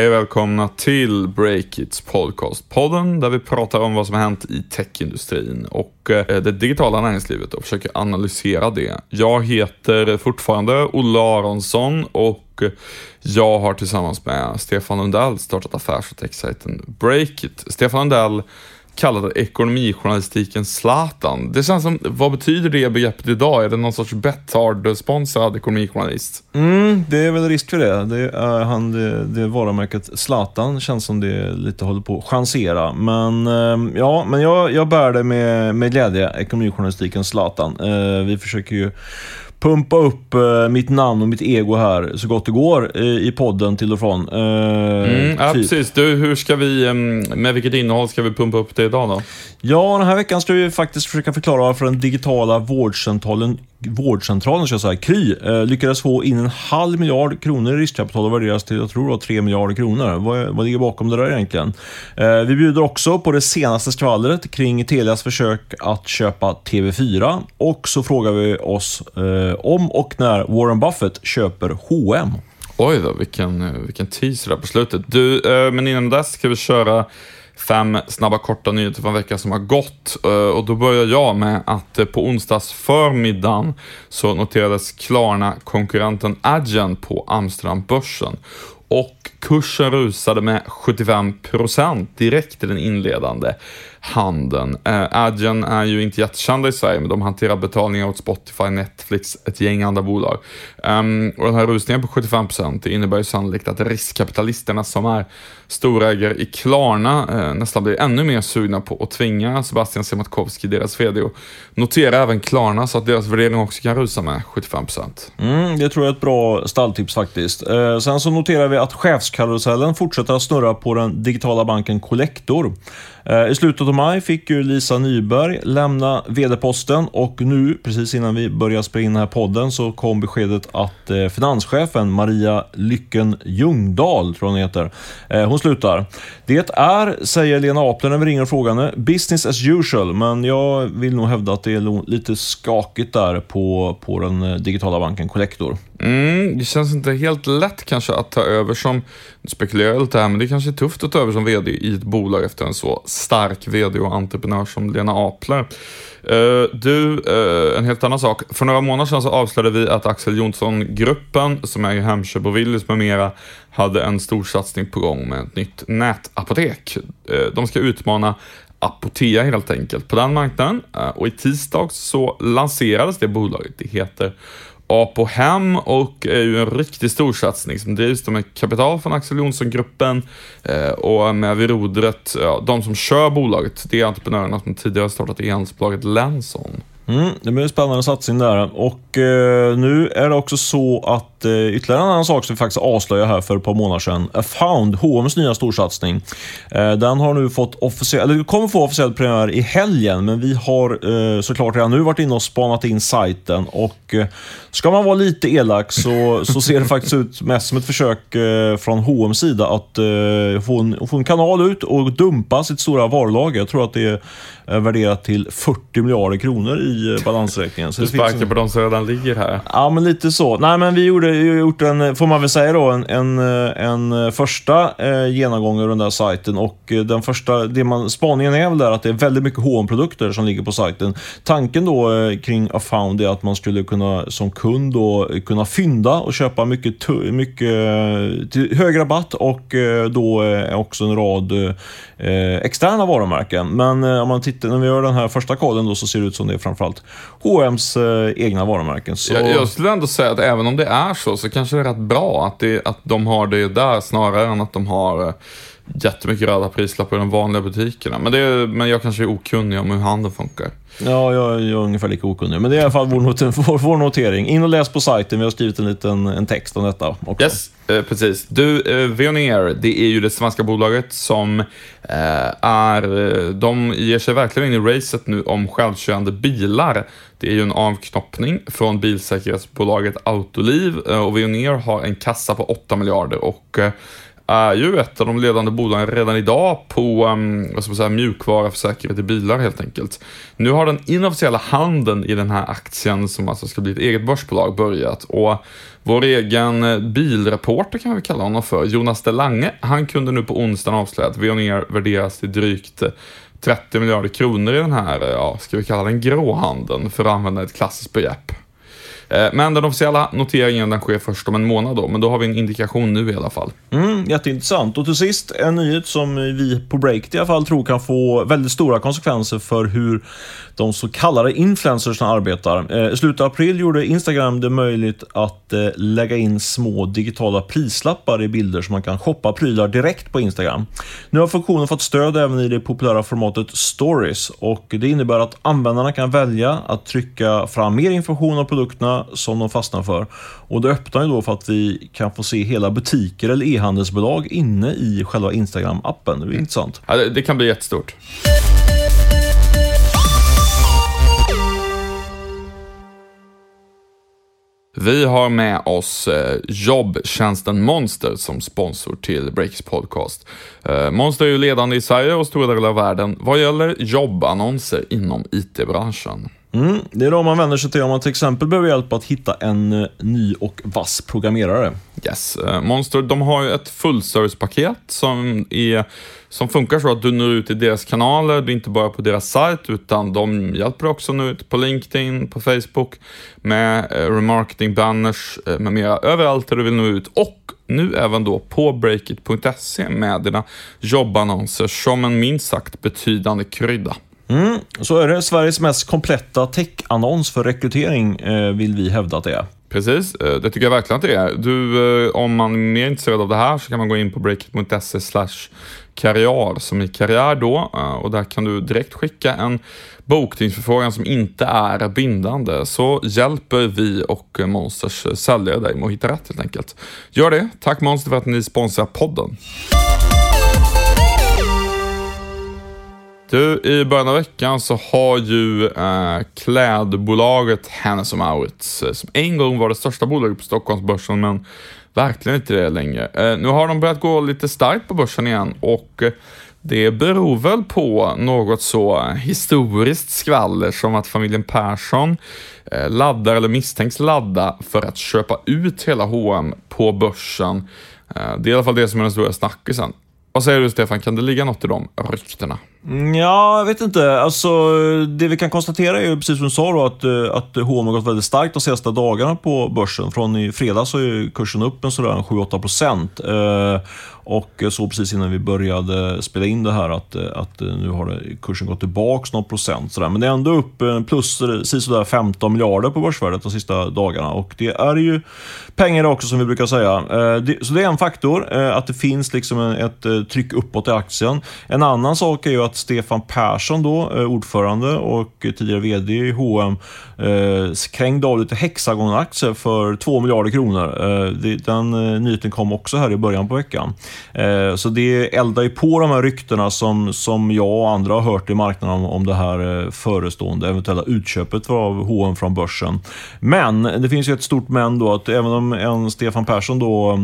Hej och välkomna till Breakits podcast. Podden där vi pratar om vad som har hänt i techindustrin och eh, det digitala näringslivet och försöker analysera det. Jag heter fortfarande Olle Aronsson och jag har tillsammans med Stefan Lundell startat affärs och techsajten Breakit. Stefan Lundell kallade ekonomijournalistiken Zlatan. Det känns som, vad betyder det begreppet idag? Är det någon sorts Betthard-sponsrad ekonomijournalist? Mm, det är väl risk för det. Det, är han, det, det varumärket Zlatan känns som det lite håller på att chansera. Men ehm, ja, men jag, jag bär det med, med glädje, ekonomijournalistiken Zlatan. Eh, vi försöker ju pumpa upp uh, mitt namn och mitt ego här så gott det går uh, i podden till och från. Uh, mm, ja, typ. precis. Du, hur ska vi, med vilket innehåll ska vi pumpa upp det idag då? Ja, den här veckan ska vi faktiskt försöka förklara varför den digitala vårdcentralen vårdcentralen, ska jag säga, Kry, eh, lyckades få in en halv miljard kronor i riskkapital och värderas till, jag tror det var 3 miljarder kronor. Vad, vad ligger bakom det där egentligen? Eh, vi bjuder också på det senaste skvallret kring Telias försök att köpa TV4 och så frågar vi oss eh, Eh, om och när Warren Buffett köper H&M. Oj då, vilken, eh, vilken teaser där på slutet. Du, eh, men innan dess ska vi köra fem snabba korta nyheter från veckan som har gått. Eh, och då börjar jag med att eh, på onsdags förmiddagen så noterades Klarna-konkurrenten Adyen på Amsterdambörsen. Och kursen rusade med 75% direkt i den inledande handeln. Eh, Adyen är ju inte jättekända i Sverige, men de hanterar betalningar åt Spotify, Netflix, ett gäng andra bolag. Um, och den här rusningen på 75% innebär ju sannolikt att riskkapitalisterna som är storägare i Klarna eh, nästan blir ännu mer sugna på att tvinga Sebastian Siemiatkowski, deras vd, och notera även Klarna så att deras värdering också kan rusa med 75%. Mm, det tror jag är ett bra stalltips faktiskt. Eh, sen så noterar vi att chefskarusellen fortsätter att snurra på den digitala banken Collector. Eh, I slutet av maj fick ju Lisa Nyberg lämna vd-posten och nu, precis innan vi börjar spela in den här podden, så kom beskedet att eh, finanschefen Maria Lycken Ljungdahl, tror hon heter, eh, hon slutar. Det är, säger Lena Apler när vi ringer och frågar henne, business as usual, men jag vill nog hävda att det är lite skakigt där på, på den digitala banken Collector. Mm, det känns inte helt lätt kanske att ta över som, spekulerar jag lite här, men det kanske är tufft att ta över som vd i ett bolag efter en så stark vd och entreprenör som Lena Apler. Uh, du, uh, en helt annan sak. För några månader sedan så avslöjade vi att Axel Jonsson-gruppen, som äger Hemköp och Willys med mera, hade en stor satsning på gång med ett nytt nätapotek. Uh, de ska utmana Apotea helt enkelt på den marknaden och i tisdags så lanserades det bolaget. Det heter Apo Hem, och är ju en riktigt stor satsning som drivs med kapital från Axel Jonsson-gruppen eh, och med vid rodret, ja, de som kör bolaget, det är entreprenörerna som tidigare startat e-handelsbolaget Lenson. Mm, det blir en spännande satsning där. Och eh, nu är det också så att eh, ytterligare en annan sak som vi faktiskt avslöjade här för ett par månader sedan. A Found, H&M's nya storsatsning. Eh, den har nu fått officiell, eller kommer få officiell premiär i helgen, men vi har eh, såklart redan nu varit inne och spanat in sajten. Och eh, ska man vara lite elak så, så ser det faktiskt ut mest som ett försök eh, från H&M's sida att eh, få, en, få en kanal ut och dumpa sitt stora varulager. Jag tror att det är värderat till 40 miljarder kronor i eh, balansräkningen. Så du sparkar på de som redan ligger här? Ja, men lite så. Nej, men vi gjorde, gjort en, får man väl säga då, en, en, en första eh, genomgång av den där sajten och eh, den första, det man, spaningen är väl där att det är väldigt mycket hm produkter som ligger på sajten. Tanken då eh, kring Afound är att man skulle kunna som kund då kunna fynda och köpa mycket, mycket till hög rabatt och eh, då eh, också en rad eh, externa varumärken. Men om man tittar när vi gör den här första koden då så ser det ut som det är framförallt H&M's egna varumärken. Så... Jag, jag, skulle ändå säga att även om det är så, så kanske det är rätt bra att, det, att de har det där snarare än att de har jättemycket röda prislappar i de vanliga butikerna. Men, det, men jag kanske är okunnig om hur handeln funkar. Ja, jag, jag är ungefär lika okunnig. Men det är i alla fall vår, not vår, vår, notering. In och läs på sajten. Vi har skrivit en liten en text om detta också. Yes, eh, precis. Du, eh, Veoneer, det är ju det svenska bolaget som eh, är... Eh, de ger sig verkligen in i racet nu om självkörande bilar. Det är ju en avknoppning från bilsäkerhetsbolaget Autoliv eh, och Veoneer har en kassa på 8 miljarder och är ju ett av de ledande bolagen redan idag på um, vad ska man säga, mjukvara för säkerhet i bilar helt enkelt. Nu har den inofficiella handeln i den här aktien, som alltså ska bli ett eget börsbolag, börjat. Och vår egen eh, bilreporter kan vi kalla honom för, Jonas Delange, han kunde nu på onsdagen avslöja att Veoneer värderas till drygt eh, 30 miljarder kronor i den här, eh, ja, ska vi kalla den gråhandeln, för att använda ett klassiskt begrepp. Eh, men den officiella noteringen den sker först om en månad då, men då har vi en indikation nu i alla fall. Mm, jätteintressant. Och till sist en nyhet som vi på Breakit i alla fall tror kan få väldigt stora konsekvenser för hur de så kallade influencersna arbetar. Eh, I slutet av april gjorde Instagram det möjligt att eh, lägga in små digitala prislappar i bilder så man kan shoppa prylar direkt på Instagram. Nu har funktionen fått stöd även i det populära formatet Stories och det innebär att användarna kan välja att trycka fram mer information om produkterna som de fastnar för. Och det öppnar ju då för att vi kan få se hela butiker eller e-handelsbolag inne i själva Instagram-appen. Det är intressant. Ja, det kan bli jättestort. Vi har med oss eh, jobbtjänsten Monster som sponsor till Breaks podcast. Eh, Monster är ju ledande i Sverige och stora delar av världen vad gäller jobbannonser inom IT-branschen. Mm, det är då man vänder sig till om man till exempel behöver hjälp att hitta en eh, ny och vass programmerare. Yes. Eh, Monster de har ju ett fullservicepaket som, är, som funkar så att du når ut i deras kanaler, du är inte bara på deras sajt, utan de hjälper också nu ut på LinkedIn, på Facebook, med eh, remarketing, banners med mera, överallt där du vill nå ut och nu även då på breakit.se med dina jobbannonser som en minst sagt betydande krydda. Mm, så är det Sveriges mest kompletta tech-annons för rekrytering, eh, vill vi hävda att det är. Precis, eh, det tycker jag verkligen att det är. Du, eh, om man är mer intresserad av det här så kan man gå in på breakit.se slash karriär som i karriär då eh, och där kan du direkt skicka en bokningsförfrågan som inte är bindande så hjälper vi och Monsters säljare dig med att hitta rätt helt enkelt. Gör det. Tack Monster för att ni sponsrar podden. Du, i början av veckan så har ju eh, klädbolaget Hennes Mauritz, eh, som en gång var det största bolaget på Stockholmsbörsen, men verkligen inte det längre. Eh, nu har de börjat gå lite starkt på börsen igen och eh, det beror väl på något så eh, historiskt skvaller som att familjen Persson eh, laddar eller misstänks ladda för att köpa ut hela H&M på börsen. Det är i alla fall det som är den stora snackisen. Vad säger du Stefan, kan det ligga något i de ryktena? Mm, ja, jag vet inte. Alltså, det vi kan konstatera är ju precis som du sa då, att, eh, att H&M har gått väldigt starkt de senaste dagarna på börsen. Från i fredags är kursen upp en sådär 7-8 procent. Eh, och så precis innan vi började spela in det här att, eh, att eh, nu har kursen gått tillbaka någon procent. Sådär. Men det är ändå upp plus sådär 15 miljarder på börsvärdet de sista dagarna. Och det är ju pengar också som vi brukar säga. Eh, så det är en faktor, eh, att det finns liksom ett tryck uppåt i aktien. En annan sak är ju att att Stefan Persson, då, eh, ordförande och tidigare VD i H&M krängde av lite Hexagon-aktier för 2 miljarder kronor. Eh, den nyheten kom också här i början på veckan. Så det eldar ju på de här ryktena som, som jag och andra har hört i marknaden om, om det här förestående eventuella utköpet av H&M från börsen. Men det finns ju ett stort men då att även om en Stefan Persson då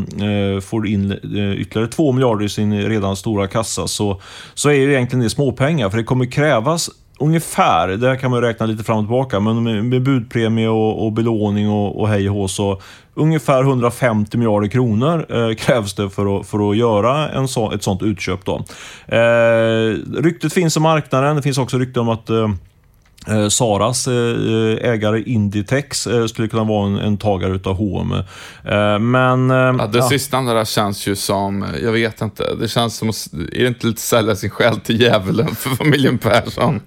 får in ytterligare 2 miljarder i sin redan stora kassa så, så är ju egentligen det småpengar för det kommer krävas ungefär, det här kan man räkna lite fram och tillbaka, men med, med budpremie och, och belåning och, och hej och så ungefär 150 miljarder kronor eh, krävs det för att, för att göra en så, ett sånt utköp. Då. Eh, ryktet finns i marknaden. Det finns också rykten om att eh, Eh, Saras eh, ägare Inditex eh, skulle kunna vara en, en tagare utav H&M. Men... Ja, det ja. sista där känns ju som, jag vet inte, det känns som, är det inte lite sälja sin själ till djävulen för familjen Persson?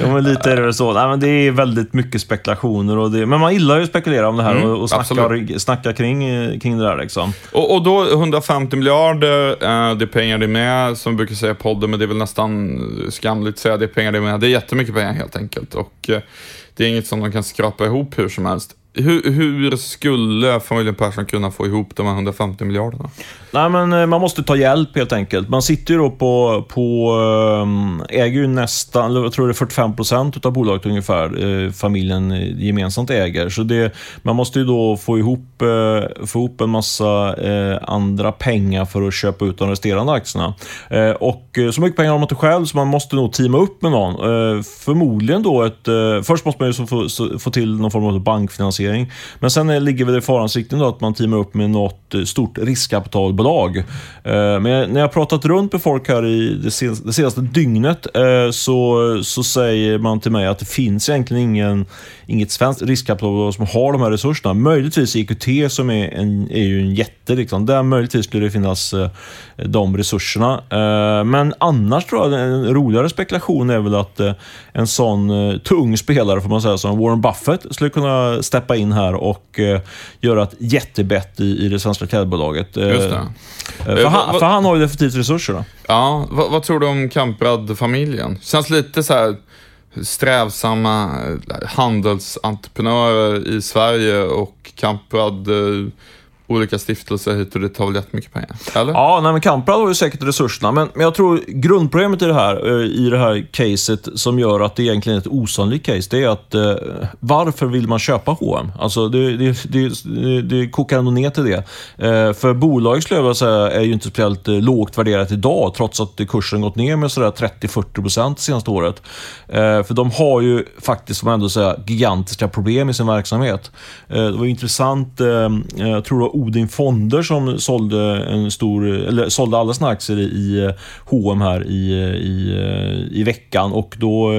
Ja, men lite är det väl så. Nej, men det är väldigt mycket spekulationer. Och det, men man gillar ju att spekulera om det här mm, och, och snacka, snacka kring, kring det där. Liksom. Och, och då 150 miljarder, det är pengar det är med, som vi brukar säga i podden, men det är väl nästan skamligt att säga det är pengar det är med. Det är jättemycket pengar helt enkelt och eh, det är inget som de kan skrapa ihop hur som helst. Hur, hur skulle familjen Persson kunna få ihop de här 150 miljarderna? Nej men eh, man måste ta hjälp helt enkelt. Man sitter ju då på, på ehm, äger ju nästan, jag tror det är 45 procent av bolaget ungefär, eh, familjen eh, gemensamt äger. Så det, man måste ju då få ihop, få ihop en massa andra pengar för att köpa ut de resterande aktierna. Och så mycket pengar har man inte själv, så man måste nog teama upp med någon. Förmodligen då ett, först måste man ju få, få till någon form av bankfinansiering. Men sen ligger väl det i faransikten då att man teamar upp med något stort riskkapital Eh, men när jag har pratat runt med folk här i det senaste dygnet eh, så, så säger man till mig att det finns egentligen ingen, inget svenskt riskkapitalbolag som har de här resurserna. Möjligtvis EQT som är, en, är ju en jätte. Liksom. Där möjligtvis skulle det finnas eh, de resurserna. Eh, men annars tror jag en roligare spekulation är väl att en sån tung spelare får man säga som Warren Buffett skulle kunna steppa in här och göra ett jättebett i, i det svenska klädbolaget. Just det. Eh, för, han, för han har ju definitivt resurser. Då. Ja, vad, vad tror du om Kamprad-familjen? Känns lite så här strävsamma eh, handelsentreprenörer i Sverige och Kamprad eh, olika stiftelser hit och det tar väl jättemycket pengar? Eller? Ja, nej, men Kamprad har ju säkert resurserna, men, men jag tror grundproblemet i det, här, eh, i det här caset som gör att det egentligen är ett osannolikt case, det är att eh, varför vill man köpa H&M? Alltså det, det, det, det kokar ändå ner till det. Eh, för bolaget skulle jag vilja säga är ju inte speciellt eh, lågt värderat idag, trots att kursen gått ner med 30-40% det senaste året. Eh, för de har ju faktiskt, får man ändå säga, gigantiska problem i sin verksamhet. Eh, det var intressant, eh, eh, jag tror var Odin Fonder som sålde, en stor, eller sålde alla sina aktier i H&M här i, eh, i, eh, i veckan och då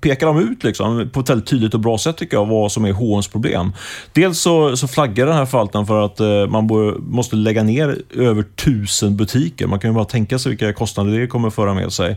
pekar de ut liksom, på ett väldigt tydligt och bra sätt tycker jag vad som är H&M's problem. Dels så, så flaggar den här förvaltaren för att man måste lägga ner över tusen butiker. Man kan ju bara tänka sig vilka kostnader det kommer föra med sig.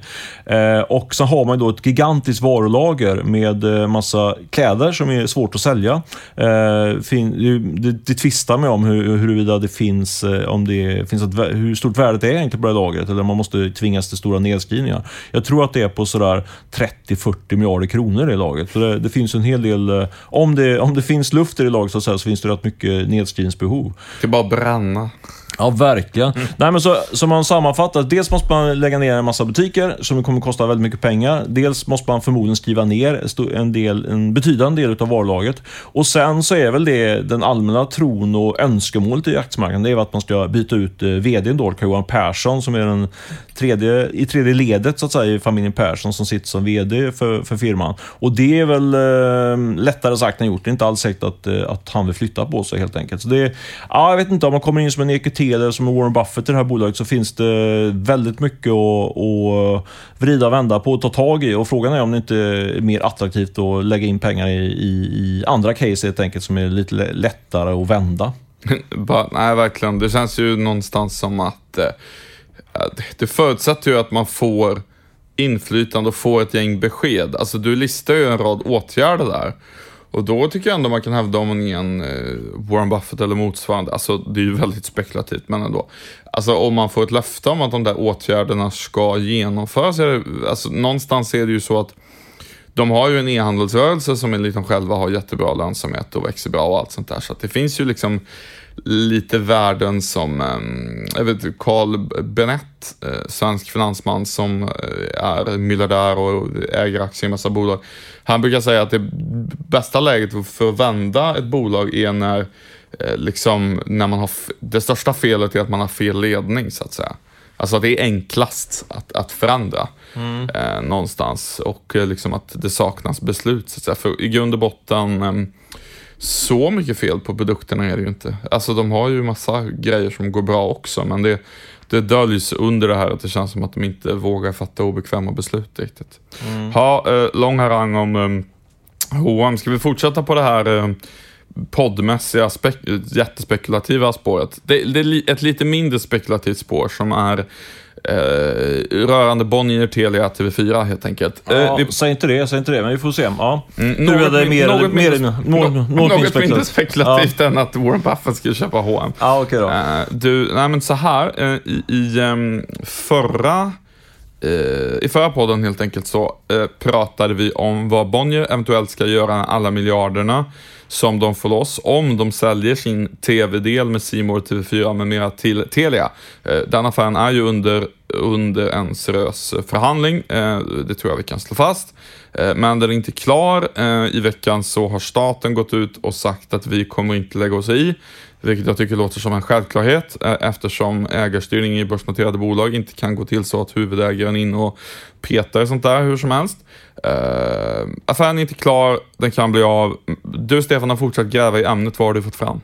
Och så har man då ett gigantiskt varulager med massa kläder som är svårt att sälja. det, det lista med om hur, huruvida det finns, eh, om det finns ett, hur stort värdet är egentligen på det lagret eller om man måste tvingas till stora nedskrivningar. Jag tror att det är på sådär 30-40 miljarder kronor i laget. Så det, det, finns en hel del, eh, om det, om det finns luft i det laget så, så, så finns det rätt mycket nedskrivningsbehov. Det är bara bränna. Ja, verkligen. Mm. Nej, men så, som man sammanfattar, dels måste man lägga ner en massa butiker som kommer kosta väldigt mycket pengar. Dels måste man förmodligen skriva ner en, del, en betydande del av varulaget. Och sen så är väl det den allmänna tron och önskemålet i aktiemarknaden, det är att man ska byta ut eh, vdn då, Johan Persson, som är den tredje, i tredje ledet så att säga i familjen Persson som sitter som vd för, för firman. Och det är väl eh, lättare sagt än gjort. Det är inte alls säkert att, eh, att han vill flytta på sig helt enkelt. Så det, ja, jag vet inte, om man kommer in som en EQT eller som Warren Buffett i det här bolaget så finns det väldigt mycket att, att vrida och vända på och ta tag i. Och frågan är om det inte är mer attraktivt att lägga in pengar i, i, i andra case helt enkelt som är lite lättare att vända. Nej, verkligen. Det känns ju någonstans som att eh, det förutsätter ju att man får inflytande och får ett gäng besked. Alltså du listar ju en rad åtgärder där. Och då tycker jag ändå man kan hävda om man är en eh, Warren Buffett eller motsvarande. Alltså det är ju väldigt spekulativt men ändå. Alltså om man får ett löfte om att de där åtgärderna ska genomföras. Är det, alltså, någonstans är det ju så att de har ju en e-handelsrörelse som enligt dem liksom själva har jättebra lönsamhet och växer bra och allt sånt där. Så att det finns ju liksom lite värden som, ehm, jag vet Carl Benett, eh, svensk finansman som eh, är miljardär och äger aktier i massa bolag. Han brukar säga att det bästa läget för att vända ett bolag är när, eh, liksom, när man har, det största felet är att man har fel ledning så att säga. Alltså det är enklast att, att förändra mm. eh, någonstans och liksom att det saknas beslut. Så att säga. För i grund och botten eh, så mycket fel på produkterna är det ju inte. Alltså de har ju massa grejer som går bra också, men det, det döljs under det här att det känns som att de inte vågar fatta obekväma beslut riktigt. Mm. Ha, eh, lång harang om eh, H&M. Ska vi fortsätta på det här eh, poddmässiga, jättespekulativa spåret? Det, det är ett lite mindre spekulativt spår som är Eh, rörande Bonnier, Telia, TV4 helt enkelt. Ja, eh, vi... Säg inte det, säg inte det, men vi får se. Ja. Mm, nu något, det mer, något, mer, något, något, något mindre spekulativt ja. än att Warren Buffett skulle köpa H&M. Ja, okay då. Eh, du, nej men så här, i, i um, förra Eh, I förra podden helt enkelt så eh, pratade vi om vad Bonnier eventuellt ska göra med alla miljarderna som de får loss om de säljer sin tv-del med Simor TV4 med mera till Telia. Eh, den affären är ju under, under en seriös förhandling, det tror jag vi kan slå fast. Men den är inte klar. I veckan så har staten gått ut och sagt att vi kommer inte lägga oss i. Vilket jag tycker låter som en självklarhet eh, eftersom ägarstyrning i börsnoterade bolag inte kan gå till så att huvudägaren är inne och petar i sånt där hur som helst. Uh, affären är inte klar, den kan bli av. Du Stefan har fortsatt gräva i ämnet, vad har du fått fram?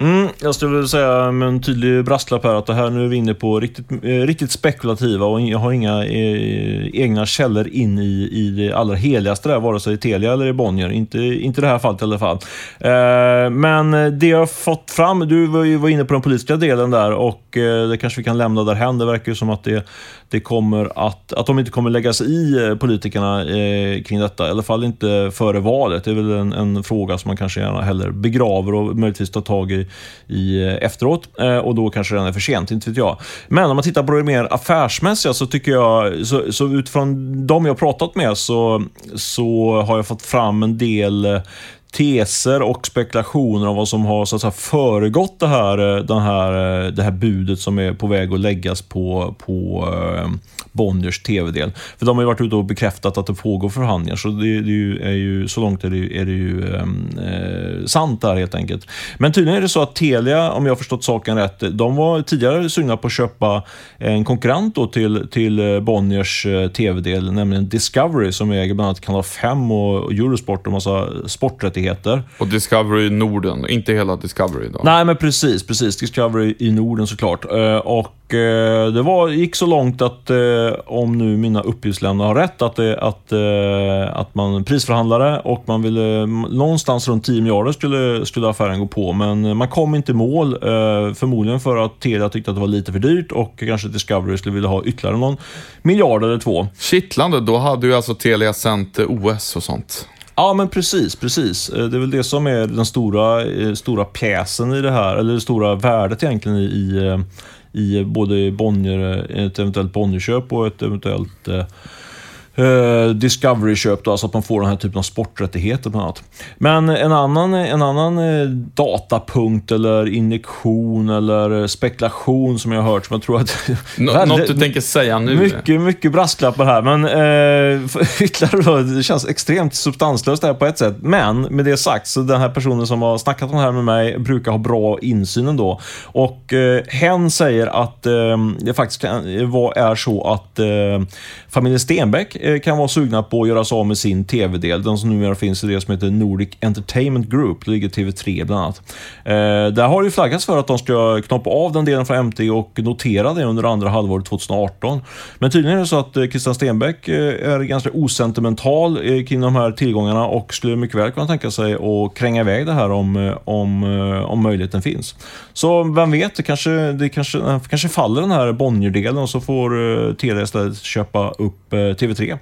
Mm, jag skulle vilja säga med en tydlig brasklapp här att det här nu är vi inne på riktigt, eh, riktigt spekulativa och jag har inga eh, egna källor in i, i det allra heligaste där, vare sig i Telia eller i Bonnier. Inte, inte i det här fallet i alla fall. Eh, men det jag har fått fram, du var ju var inne på den politiska delen där och eh, det kanske vi kan lämna därhän. Det verkar ju som att det, det kommer att, att de inte kommer lägga sig i eh, politikerna eh, kring detta. I alla fall inte före valet. Det är väl en, en fråga som man kanske gärna hellre begraver och möjligtvis tar tag i i eh, efteråt eh, och då kanske den är för sent, inte vet jag. Men om man tittar på det mer affärsmässiga så tycker jag, så, så utifrån de jag pratat med så, så har jag fått fram en del eh, teser och spekulationer om vad som har så att säga, föregått det här, eh, den här, eh, det här budet som är på väg att läggas på, på eh, Bonniers tv-del. För de har ju varit ute och bekräftat att det pågår förhandlingar, så det, det är, ju, så långt är det, är det ju ehm, eh, sant där helt enkelt. Men tydligen är det så att Telia, om jag har förstått saken rätt, de var tidigare sugna på att köpa en konkurrent då till, till Bonniers tv-del, nämligen Discovery som äger bland annat Kanal 5 och Eurosport och massa sporträttigheter. Och Discovery Norden, inte hela Discovery då? Nej, men precis, precis. Discovery i Norden såklart. Eh, och Eh, det var, gick så långt att, eh, om nu mina uppgiftslämnare har rätt, att, det, att, att man prisförhandlade och man ville någonstans runt 10 miljarder skulle, skulle affären gå på. Men man kom inte i mål, förmodligen för att Telia tyckte att det var lite för dyrt och kanske Discovery skulle vilja ha ytterligare någon miljard eller två. Kittlande, då hade ju alltså Telia sänt OS och sånt. Ja, men precis, precis. Eh, det är väl det som är den stora, eh, stora pjäsen i det här, eller det stora värdet egentligen i, i eh, både Bonnier, ett eventuellt Bonnierköp och ett eventuellt eh, Discovery-köp, då, alltså att man får den här typen av sporträttigheter bland annat. Men en annan, en annan eh, datapunkt eller injektion eller spekulation som jag har hört, som jag tror att... Nå väldigt, något du tänker säga nu? Mycket, mycket brasklappar här, men eh, ytterligare då, det känns extremt substanslöst det här på ett sätt. Men med det sagt, så den här personen som har snackat om det här med mig brukar ha bra insyn ändå. Och eh, hen säger att eh, det faktiskt kan, är så att eh, familjen Stenbeck Eh, kan vara sugna på att göra sig av med sin tv-del. Den som numera finns i det som heter Nordic Entertainment Group. Det ligger TV3 bland annat. Eh, där har det flaggats för att de ska knoppa av den delen från MT och notera det under andra halvåret 2018. Men tydligen är det så att eh, Christian Stenbeck eh, är ganska osentimental kring de här tillgångarna och skulle mycket väl kunna tänka sig att kränga iväg det här om, om, om möjligheten finns. Så vem vet, det kanske, det kanske, kanske faller den här Bonnier-delen och så får Telia istället köpa upp TV3.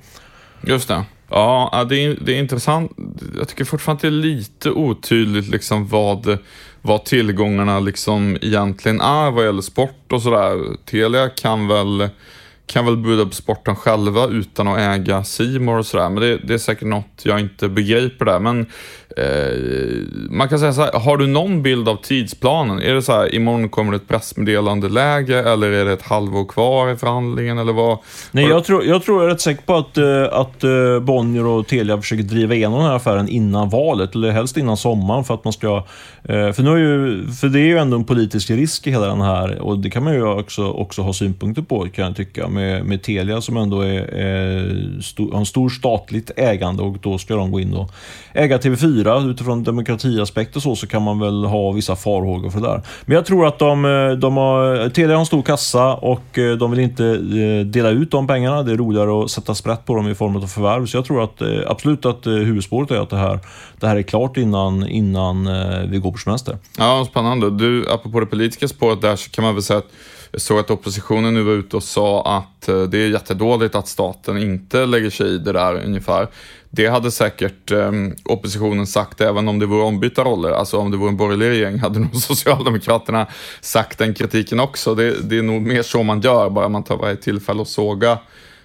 Just det. Ja, det är, det är intressant. Jag tycker fortfarande att det är lite otydligt liksom vad, vad tillgångarna liksom egentligen är vad gäller sport och sådär. Telia kan väl, kan väl buda på sporten själva utan att äga Simor och sådär. Men det, det, är säkert något jag inte begriper där. Men man kan säga så här, har du någon bild av tidsplanen? Är det så här, imorgon kommer det ett pressmeddelande läge eller är det ett halvår kvar i förhandlingen eller vad? Nej, jag tror, jag tror jag är rätt säker på att, uh, att uh, Bonnier och Telia försöker driva igenom den här affären innan valet, eller helst innan sommaren för att man ska... För, nu är ju, för det är ju ändå en politisk risk i hela den här och det kan man ju också, också ha synpunkter på kan jag tycka med, med Telia som ändå är, är stor, har en stor statligt ägande och då ska de gå in och äga TV4 styra utifrån demokratiaspekt och så, så kan man väl ha vissa farhågor för det där. Men jag tror att de, eh, de har, Telia har en stor kassa och eh, de vill inte eh, dela ut de pengarna. Det är roligare att sätta sprätt på dem i form av förvärv. Så jag tror att absolut att huvudspåret är att det här, det här är klart innan, innan vi går på semester. Ja, spännande. Du, apropå det politiska spåret där så kan man väl säga att jag såg att oppositionen nu var ute och sa att det är jättedåligt att staten inte lägger sig i det där ungefär. Det hade säkert eh, oppositionen sagt även om det vore ombytta roller. Alltså om det vore en borgerlig regering hade nog Socialdemokraterna sagt den kritiken också. Det, det är nog mer så man gör, bara man tar varje tillfälle att såga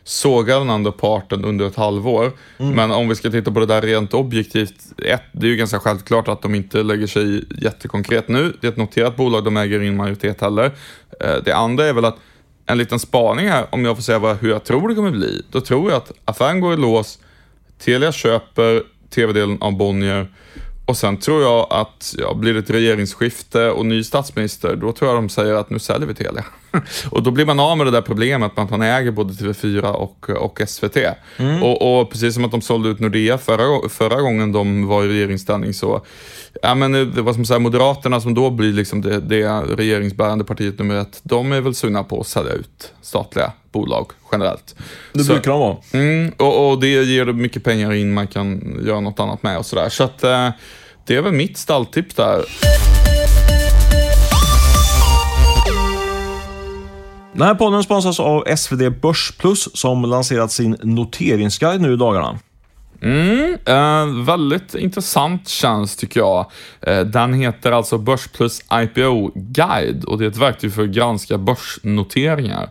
såga den andra parten under ett halvår. Men om vi ska titta på det där rent objektivt, ett, det är ju ganska självklart att de inte lägger sig jättekonkret nu. Det är ett noterat bolag, de äger in majoritet heller. Eh, Det andra är väl att en liten spaning här, om jag får säga vad, hur jag tror det kommer bli. Då tror jag att affären går i lås, Telia köper tv-delen av Bonnier och sen tror jag att, ja, blir det ett regeringsskifte och ny statsminister, då tror jag de säger att nu säljer vi Telia. och då blir man av med det där problemet med att man äger både TV4 och, och SVT. Och, och precis som att de sålde ut Nordea förra, förra gången de var i regeringsställning så, ja men det var som säger Moderaterna som då blir liksom det, det regeringsbärande partiet nummer ett, de är väl sugna på att sälja ut statliga bolag generellt. Det Så- brukar de vara. Mm, och, och det ger mycket pengar in man kan göra något annat med och sådär. Så att eh, det är väl mitt stalltips där. Den här podden sponsras av SvD Börsplus som lanserat sin noteringsguide nu i dagarna. Mm, eh, väldigt intressant tjänst tycker jag. Eh, den heter alltså Börsplus IPO Guide och det är ett verktyg för att granska börsnoteringar.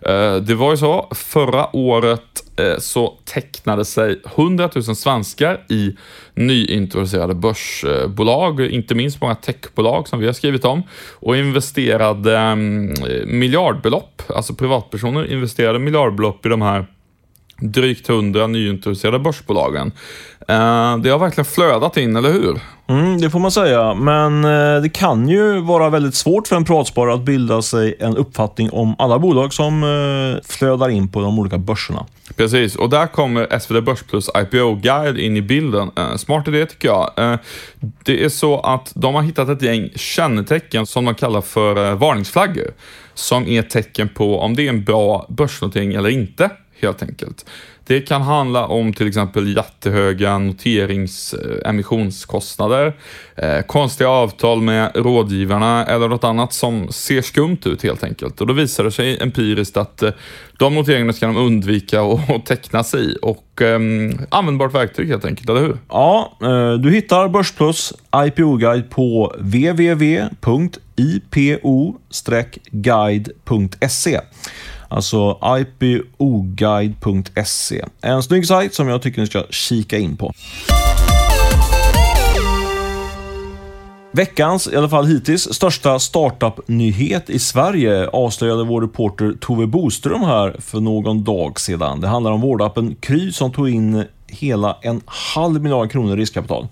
Eh, det var ju så, förra året Eh, så tecknade sig 100 000 svenskar i nyintroducerade börsbolag, inte minst många techbolag som vi har skrivit om, och investerade mm, miljardbelopp, alltså privatpersoner investerade miljardbelopp i de här drygt 100 nyintroducerade börsbolagen. Eh, det har verkligen flödat in, eller hur? Mm, det får man säga, men eh, det kan ju vara väldigt svårt för en pratsparare att bilda sig en uppfattning om alla bolag som eh, flödar in på de olika börserna. Precis, och där kommer SvD Börsplus IPO-guide in i bilden. Smart idé tycker jag. Det är så att de har hittat ett gäng kännetecken som de kallar för varningsflaggor. Som är tecken på om det är en bra börsnotering eller inte, helt enkelt. Det kan handla om till exempel jättehöga noterings eh, emissionskostnader, eh, konstiga avtal med rådgivarna eller något annat som ser skumt ut helt enkelt. Och då visar det sig empiriskt att eh, de noteringarna ska de undvika och, och teckna sig i. Och eh, användbart verktyg helt enkelt, eller hur? Ja, eh, du hittar Börsplus IPO-guide på www.ipo-guide.se. Alltså ipoguide.se. En snygg sajt som jag tycker ni ska kika in på. Veckans, i alla fall hittills, största startup-nyhet i Sverige avslöjade vår reporter Tove Boström här för någon dag sedan. Det handlar om vårdappen Kry som tog in hela en halv miljard kronor i riskkapital.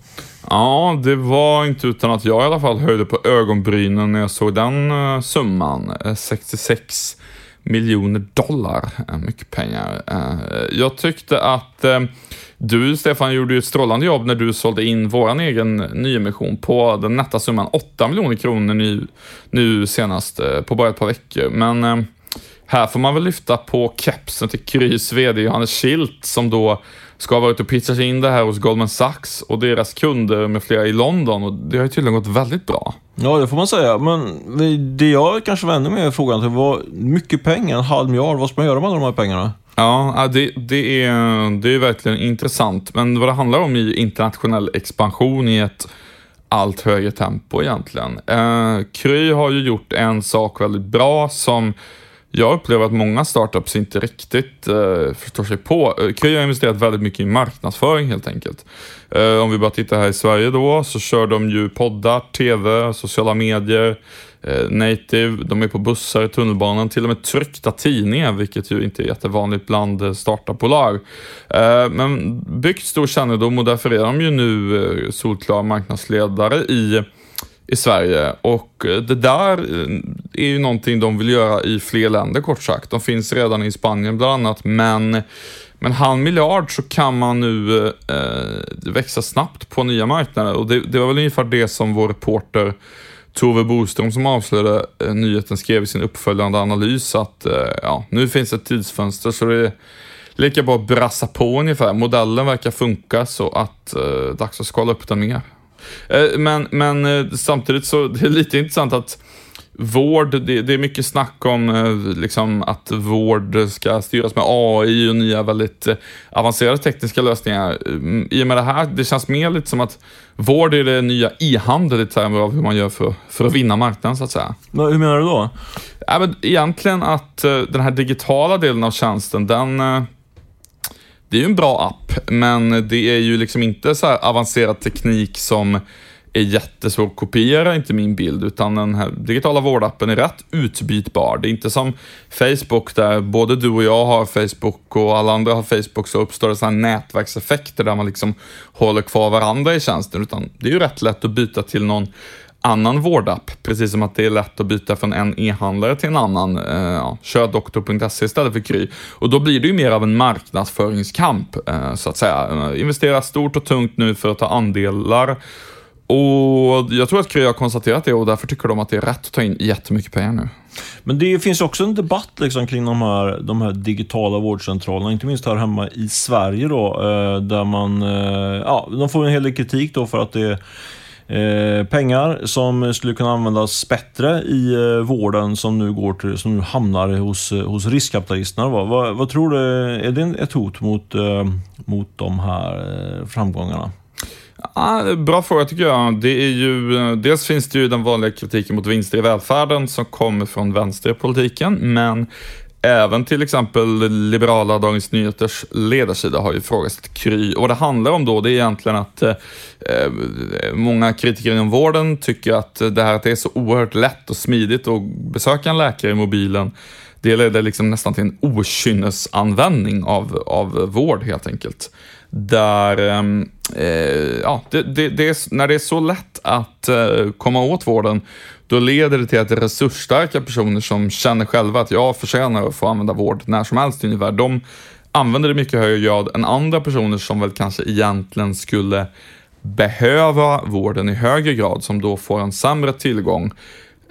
Ja, det var inte utan att jag i alla fall höjde på ögonbrynen när jag såg den eh, summan. Eh, 66 miljoner dollar. Mycket pengar. Eh, jag tyckte att eh, du, Stefan, gjorde ju ett strålande jobb när du sålde in våran egen nyemission på den nätta summan 8 miljoner kronor nu, nu senast, eh, på bara ett par veckor. Men här får man väl lyfta på kepsen till Krys VD Johannes Schildt som då ska ha varit och pitchat in det här hos Goldman Sachs och deras kunder med flera i London och det har ju tydligen gått väldigt bra. Ja, det får man säga. Men det jag kanske var ännu mer frågan till var mycket pengar, en halv miljard. Vad ska man göra med alla de här pengarna? Ja, ja, det, det, är, det är verkligen intressant. Men vad det handlar om är internationell expansion i ett allt högre tempo egentligen. Eh, Kry har ju gjort en sak väldigt bra som jag upplever att många startups inte riktigt eh, förstår sig på. Eh, Kry har investerat väldigt mycket i marknadsföring helt enkelt. Eh, om vi bara tittar här i Sverige då så kör de ju poddar, TV, sociala medier, eh, native, de är på bussar i tunnelbanan, till och med tryckta tidningar, vilket ju inte är jättevanligt bland eh, startupbolag. Eh, men byggt stor kännedom och därför är de ju nu eh, solklara marknadsledare i i Sverige och eh, det där eh, är ju någonting de vill göra i fler länder kort sagt. De finns redan i Spanien bland annat men men halv miljard så kan man nu eh, eh, växa snabbt på nya marknader och det, det var väl ungefär det som vår reporter Tove Boström som avslöjade eh, nyheten skrev i sin uppföljande analys att eh, ja, nu finns ett tidsfönster så det är lika bra att brassa på ungefär. Modellen verkar funka så att eh, dags att skala upp den mer. Eh, Men, men eh, samtidigt så det är lite intressant att vård, det, det, är mycket snack om eh, liksom, att vård ska styras med AI och nya väldigt avancerade tekniska lösningar. Mm, I och med det här, det känns mer lite som att vård är det nya e-handel i termer av hur man gör för, för att vinna marknaden så att säga. Hur menar du då? Ja, men egentligen att den här digitala delen av tjänsten, den det är ju en bra app, men det är ju liksom inte så avancerad teknik som är jättesvår att kopiera, inte min bild, utan den här digitala vårdappen är rätt utbytbar. Det är inte som Facebook där både du och jag har Facebook och alla andra har Facebook så uppstår det sådana nätverkseffekter där man liksom håller kvar varandra i tjänsten, utan det är ju rätt lätt att byta till någon annan vårdapp, precis som att det är lätt att byta från en e-handlare till en annan. Eh, ja, kör doktor.se istället för Kry. Och då blir det ju mer av en marknadsföringskamp, eh, så att säga. Eh, investera stort och tungt nu för att ta andelar och jag tror att Kry har konstaterat det och därför tycker de att det är rätt att ta in jättemycket pengar nu. Men det finns också en debatt liksom kring de här, de här digitala vårdcentralerna, inte minst här hemma i Sverige då, eh, där man, eh, ja, de får en hel del kritik då för att det är eh, pengar som skulle kunna användas bättre i eh, vården som nu, går till, som nu hamnar hos, eh, hos riskkapitalisterna. Vad, vad, tror du, är det ett hot mot, eh, mot de här framgångarna? Ja, bra fråga tycker jag. Det är ju, dels finns det ju den vanliga kritiken mot vinster i välfärden som kommer från vänsterpolitiken, men Även till exempel liberala Dagens Nyheters ledarsida har ju ifrågasatt Kry. Och vad det handlar om då, det är egentligen att eh, eh, många kritiker inom vården tycker att det här att det är så oerhört lätt och smidigt att besöka en läkare i mobilen, det leder liksom nästan till en okynnesanvändning av, av vård helt enkelt. Där, ehm, eh, ja, det, det, det är, när det är så lätt att eh, komma åt vården, då leder det till att resursstarka personer som känner själva att jag förtjänar att få använda vård när som helst ungefär, de använder det mycket högre grad än andra personer som väl kanske egentligen skulle behöva vården i högre grad, som då får en sämre tillgång.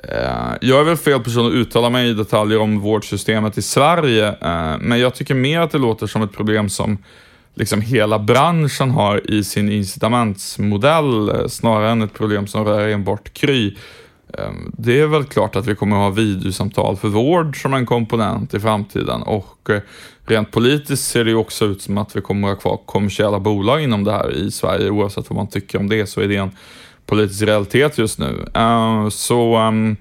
Eh, jag är väl fel person att uttala mig i detaljer om vårdsystemet i Sverige, eh, men jag tycker mer att det låter som ett problem som liksom hela branschen har i sin incitamentsmodell eh, snarare än ett problem som rör enbart Kry. Ehm, det är väl klart att vi kommer att ha videosamtal för vård som en komponent i framtiden och eh, rent politiskt ser det också ut som att vi kommer att ha kvar kommersiella bolag inom det här i Sverige. Oavsett vad man tycker om det så är det en politisk realitet just nu. Ehm, så ehm,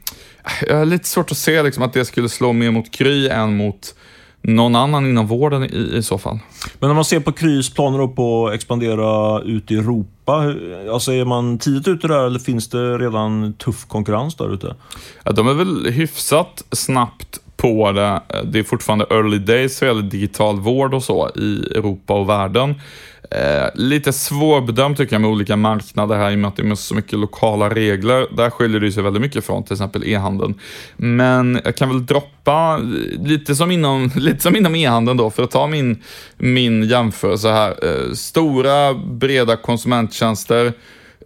jag har lite svårt att se liksom att det skulle slå mer mot Kry än mot någon annan inom vården i, i så fall. Men när man ser på Krys planer på att expandera ut i Europa, alltså är man tidigt ute där eller finns det redan tuff konkurrens där ute? Ja, de är väl hyfsat snabbt på det. Det är fortfarande early days vad gäller digital vård och så i Europa och världen. Eh, lite svårbedömt tycker jag med olika marknader här i och med att det är så mycket lokala regler. Där skiljer det sig väldigt mycket från till exempel e-handeln. Men jag kan väl droppa lite som inom, lite som inom e-handeln då, för att ta min, min jämförelse här. Eh, stora, breda konsumenttjänster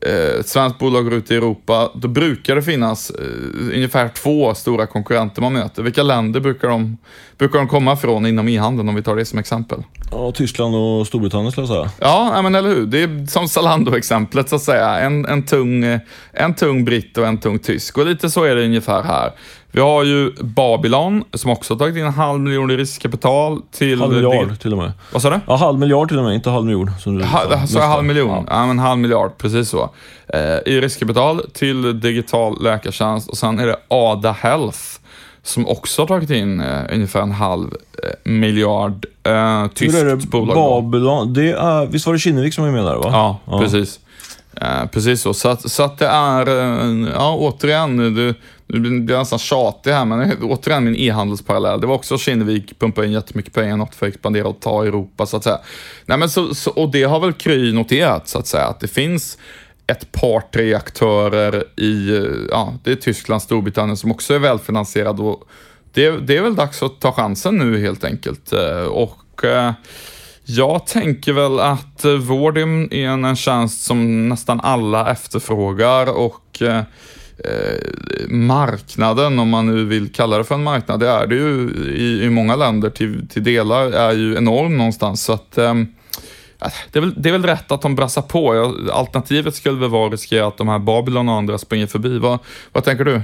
Eh, ett svenskt bolag går ut i Europa, då brukar det finnas eh, ungefär två stora konkurrenter man möter. Vilka länder brukar de, brukar de komma från inom e-handeln om vi tar det som exempel? Ja, Tyskland och Storbritannien skulle jag säga. Ja, men eller hur. Det är som Zalando-exemplet så att säga. En, en, tung, en tung britt och en tung tysk. Och lite så är det ungefär här. Vi har ju Babylon som också har tagit in en halv miljon i riskkapital till... Halv miljard till och med. Vad sa du? Ja, halv miljard till och med, inte halv miljon. Som du ha, sa jag halv miljon? Ja. ja, men halv miljard, precis så. Eh, I riskkapital till digital läkartjänst och sen är det Ada Health som också har tagit in eh, ungefär en halv eh, miljard. Eh, tyskt är det bolag. Babylon, det är, visst var det Kinnevik som var med där? Va? Ja, ja. precis. Eh, precis så. Så att, så att det är, eh, ja återigen, du, du blir nästan tjatig här, men återigen min e-handelsparallell. Det var också Kinnevik pumpade in jättemycket pengar något för att expandera och ta Europa så att säga. Nej, men så, så, och det har väl Kry noterat så att säga, att det finns ett par, tre aktörer i, ja, det är Tyskland, Storbritannien som också är välfinansierad och det, det är väl dags att ta chansen nu helt enkelt. Eh, och eh, jag tänker väl att eh, vård är en tjänst som nästan alla efterfrågar och eh, marknaden, om man nu vill kalla det för en marknad, det är det ju i, i många länder till, till delar, är ju enorm någonstans. Så att, eh, Äh, det, är väl, det är väl rätt att de brassar på. Alternativet skulle väl vara att riskera att de här Babylon och andra springer förbi. Vad, vad tänker du?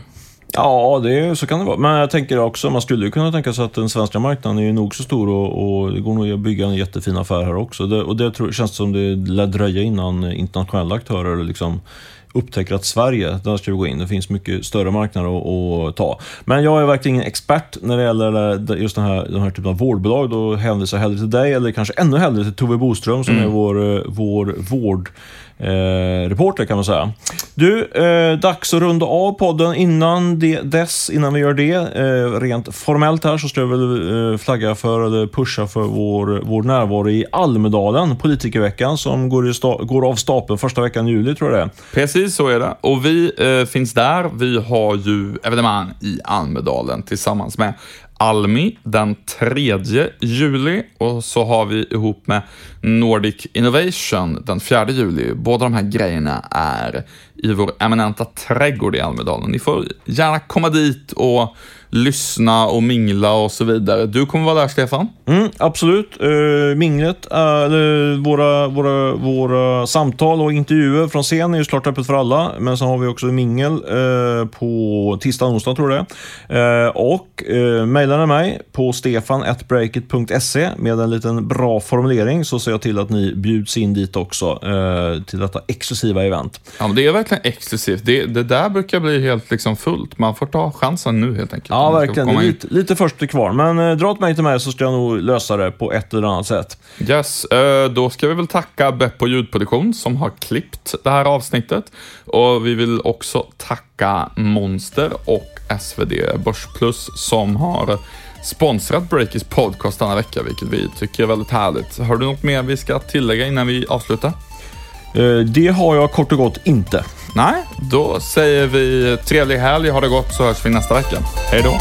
Ja, det, så kan det vara. Men jag tänker också, man skulle ju kunna tänka sig att den svenska marknaden är ju nog så stor och, och det går nog att bygga en jättefin affär här också. Det, och det tror, känns som det lär dröja innan internationella aktörer liksom upptäcker att Sverige, där ska vi gå in. Det finns mycket större marknader att, att, ta. Men jag är verkligen ingen expert när det gäller just den här, den här typen av vårdbolag. Då hänvisar jag hellre till dig, eller kanske ännu hellre till Tove Boström som mm. är vår, vår vård eh, reporter kan man säga. Du, eh, dags att runda av podden. Innan det, dess, innan vi gör det, eh, rent formellt här, så ska jag väl eh, flagga för, eller pusha för vår, vår närvaro i Almedalen, politikerveckan, som går, sta, går av stapeln första veckan i juli, tror jag det är. Precis så är det. Och vi eh, finns där. Vi har ju evenemang i Almedalen tillsammans med Almi den 3 juli och så har vi ihop med Nordic Innovation den 4 juli. Båda de här grejerna är i vår eminenta trädgård i Almedalen. Ni får gärna komma dit och lyssna och mingla och så vidare. Du kommer vara där, Stefan? Mm, absolut. Uh, minglet, uh, våra, våra, våra samtal och intervjuer från scen är ju såklart öppet för alla. Men så har vi också mingel uh, på tisdag och onsdag, tror jag uh, Och uh, mejlar mig på stefan.breakit.se med en liten bra formulering så ser jag till att ni bjuds in dit också till detta exklusiva event. Ja, men det är verkligen exklusivt. Det, det där brukar bli helt liksom fullt. Man får ta chansen nu helt enkelt. Ja, verkligen. Det är lite, lite först kvar. Men eh, dra åt mig till mig så ska jag nog lösa det på ett eller annat sätt. Yes, eh, då ska vi väl tacka Beppo ljudproduktion som har klippt det här avsnittet. Och vi vill också tacka Monster och SvD Börsplus som har sponsrat Breakers podcast denna vecka, vilket vi tycker är väldigt härligt. Har du något mer vi ska tillägga innan vi avslutar? Eh, det har jag kort och gott inte. Nej, då säger vi trevlig helg, ha det gott så hörs vi nästa vecka. Hej då!